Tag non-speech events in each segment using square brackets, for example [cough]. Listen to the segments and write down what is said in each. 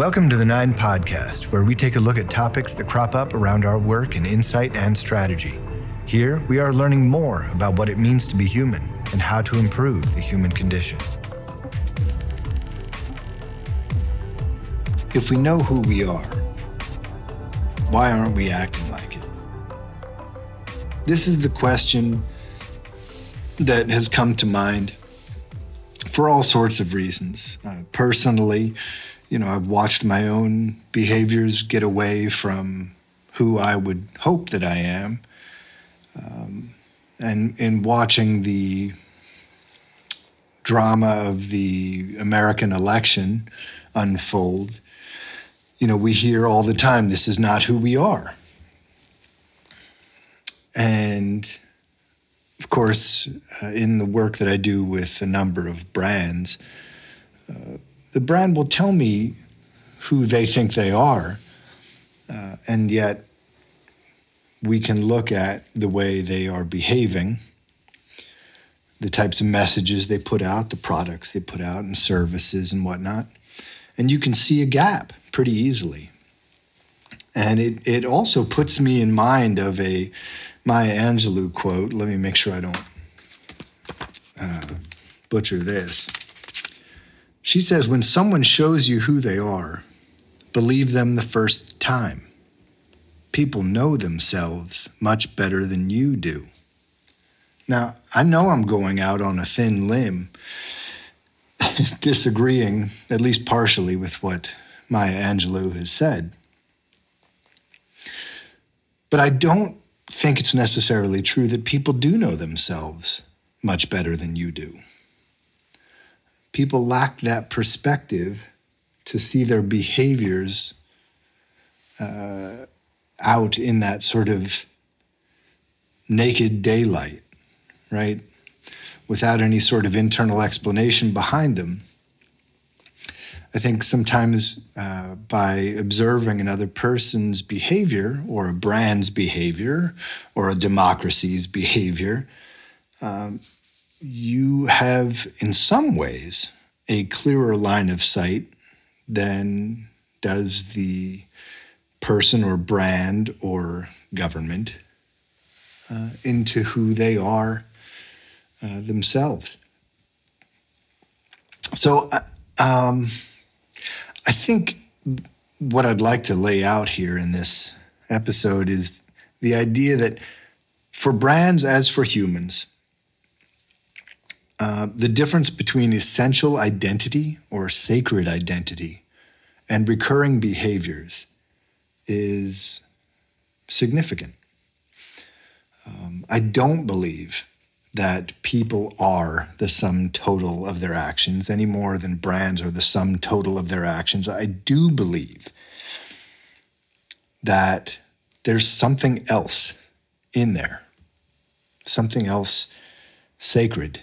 Welcome to the Nine Podcast, where we take a look at topics that crop up around our work in insight and strategy. Here, we are learning more about what it means to be human and how to improve the human condition. If we know who we are, why aren't we acting like it? This is the question that has come to mind for all sorts of reasons. Uh, personally, you know, I've watched my own behaviors get away from who I would hope that I am. Um, and in watching the drama of the American election unfold, you know, we hear all the time, this is not who we are. And of course, uh, in the work that I do with a number of brands, uh, the brand will tell me who they think they are. Uh, and yet, we can look at the way they are behaving, the types of messages they put out, the products they put out, and services and whatnot. And you can see a gap pretty easily. And it, it also puts me in mind of a Maya Angelou quote. Let me make sure I don't uh, butcher this. She says, When someone shows you who they are, believe them the first time. People know themselves much better than you do. Now, I know I'm going out on a thin limb, [laughs] disagreeing, at least partially, with what Maya Angelou has said. But I don't think it's necessarily true that people do know themselves much better than you do. People lack that perspective to see their behaviors uh, out in that sort of naked daylight, right? Without any sort of internal explanation behind them. I think sometimes uh, by observing another person's behavior or a brand's behavior or a democracy's behavior, um, you have in some ways a clearer line of sight than does the person or brand or government uh, into who they are uh, themselves. So, uh, um, I think what I'd like to lay out here in this episode is the idea that for brands as for humans, uh, the difference between essential identity or sacred identity and recurring behaviors is significant. Um, I don't believe that people are the sum total of their actions any more than brands are the sum total of their actions. I do believe that there's something else in there, something else sacred.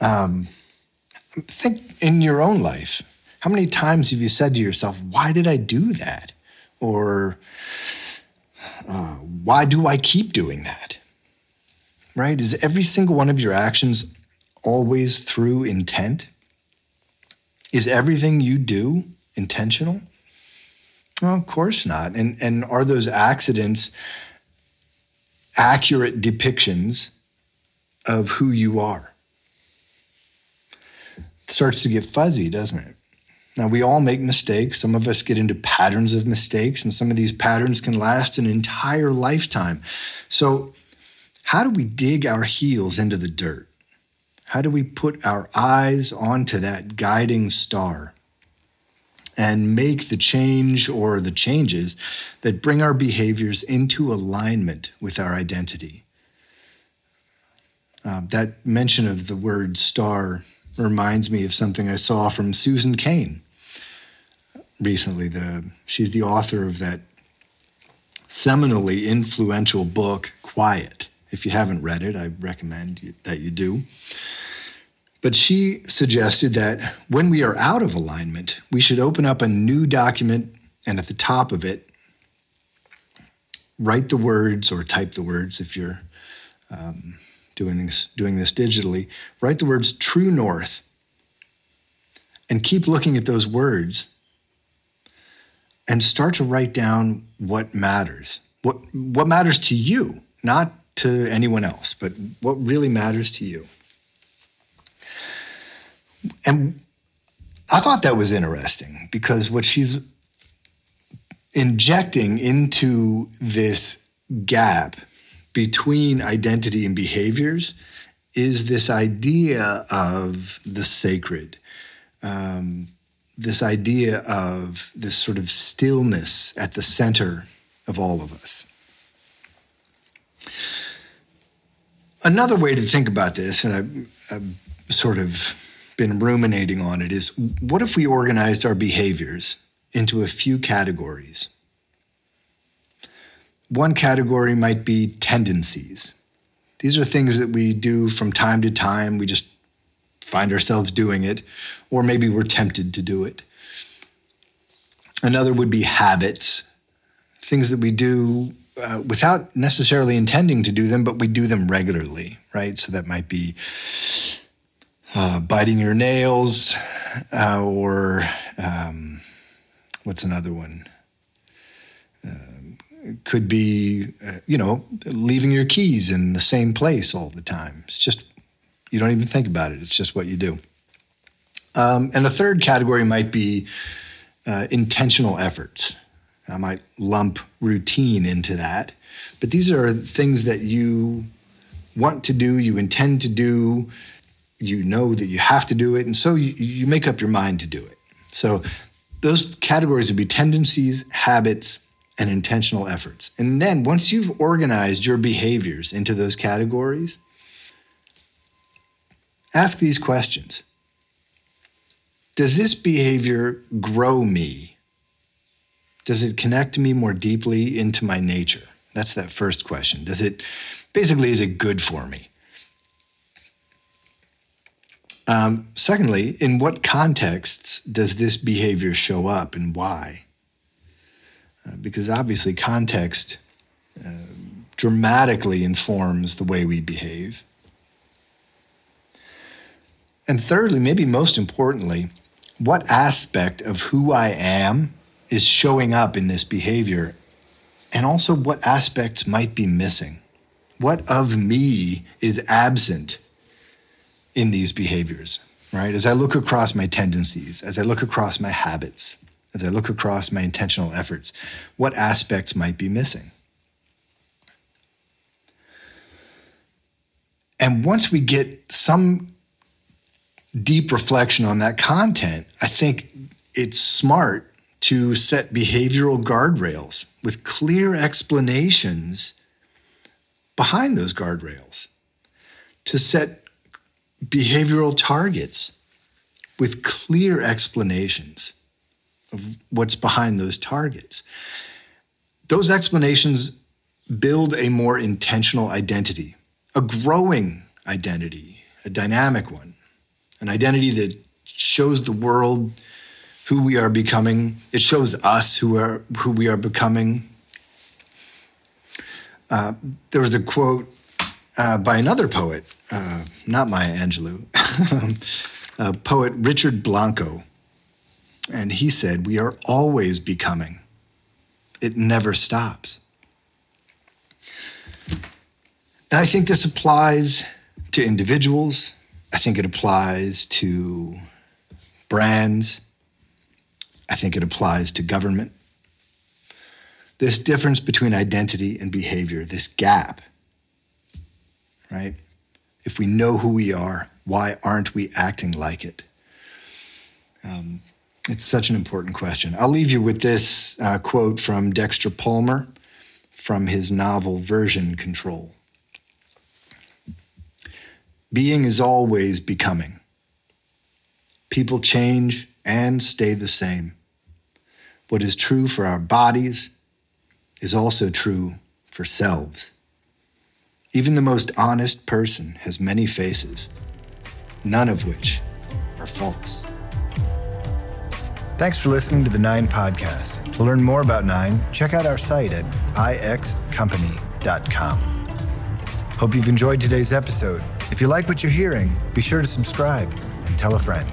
Um, think in your own life. How many times have you said to yourself, Why did I do that? Or uh, why do I keep doing that? right? Is every single one of your actions always through intent? Is everything you do intentional? Well, of course not. And, and are those accidents accurate depictions of who you are? Starts to get fuzzy, doesn't it? Now, we all make mistakes. Some of us get into patterns of mistakes, and some of these patterns can last an entire lifetime. So, how do we dig our heels into the dirt? How do we put our eyes onto that guiding star and make the change or the changes that bring our behaviors into alignment with our identity? Uh, that mention of the word star reminds me of something I saw from Susan Cain recently. The, she's the author of that seminally influential book, Quiet. If you haven't read it, I recommend that you do. But she suggested that when we are out of alignment, we should open up a new document and at the top of it, write the words or type the words if you're um, doing, this, doing this digitally, write the words True North and keep looking at those words and start to write down what matters. What, what matters to you, not to anyone else, but what really matters to you. And I thought that was interesting because what she's injecting into this gap between identity and behaviors is this idea of the sacred, um, this idea of this sort of stillness at the center of all of us. Another way to think about this, and I've, I've sort of been ruminating on it, is what if we organized our behaviors into a few categories? One category might be tendencies. These are things that we do from time to time. We just find ourselves doing it, or maybe we're tempted to do it. Another would be habits, things that we do uh, without necessarily intending to do them, but we do them regularly, right? So that might be uh, biting your nails, uh, or um, what's another one? Could be, uh, you know, leaving your keys in the same place all the time. It's just, you don't even think about it, it's just what you do. Um, and the third category might be uh, intentional efforts. I might lump routine into that. But these are things that you want to do, you intend to do, you know that you have to do it, and so you, you make up your mind to do it. So those categories would be tendencies, habits, and intentional efforts. And then once you've organized your behaviors into those categories, ask these questions Does this behavior grow me? Does it connect me more deeply into my nature? That's that first question. Does it basically is it good for me? Um, secondly, in what contexts does this behavior show up and why? Because obviously, context uh, dramatically informs the way we behave. And thirdly, maybe most importantly, what aspect of who I am is showing up in this behavior and also what aspects might be missing. What of me is absent in these behaviors, right? As I look across my tendencies, as I look across my habits, as I look across my intentional efforts, what aspects might be missing? And once we get some deep reflection on that content, I think it's smart to set behavioral guardrails with clear explanations behind those guardrails, to set behavioral targets with clear explanations of what's behind those targets. Those explanations build a more intentional identity, a growing identity, a dynamic one, an identity that shows the world who we are becoming. It shows us who are who we are becoming. Uh, there was a quote uh, by another poet, uh, not Maya Angelou, [laughs] poet Richard Blanco, and he said, "We are always becoming. It never stops." And I think this applies to individuals. I think it applies to brands. I think it applies to government. This difference between identity and behavior, this gap, right? If we know who we are, why aren't we acting like it? Um, it's such an important question. I'll leave you with this uh, quote from Dexter Palmer from his novel Version Control. Being is always becoming. People change, and stay the same. What is true for our bodies is also true for selves. Even the most honest person has many faces, none of which are false. Thanks for listening to the Nine Podcast. To learn more about Nine, check out our site at ixcompany.com. Hope you've enjoyed today's episode. If you like what you're hearing, be sure to subscribe and tell a friend.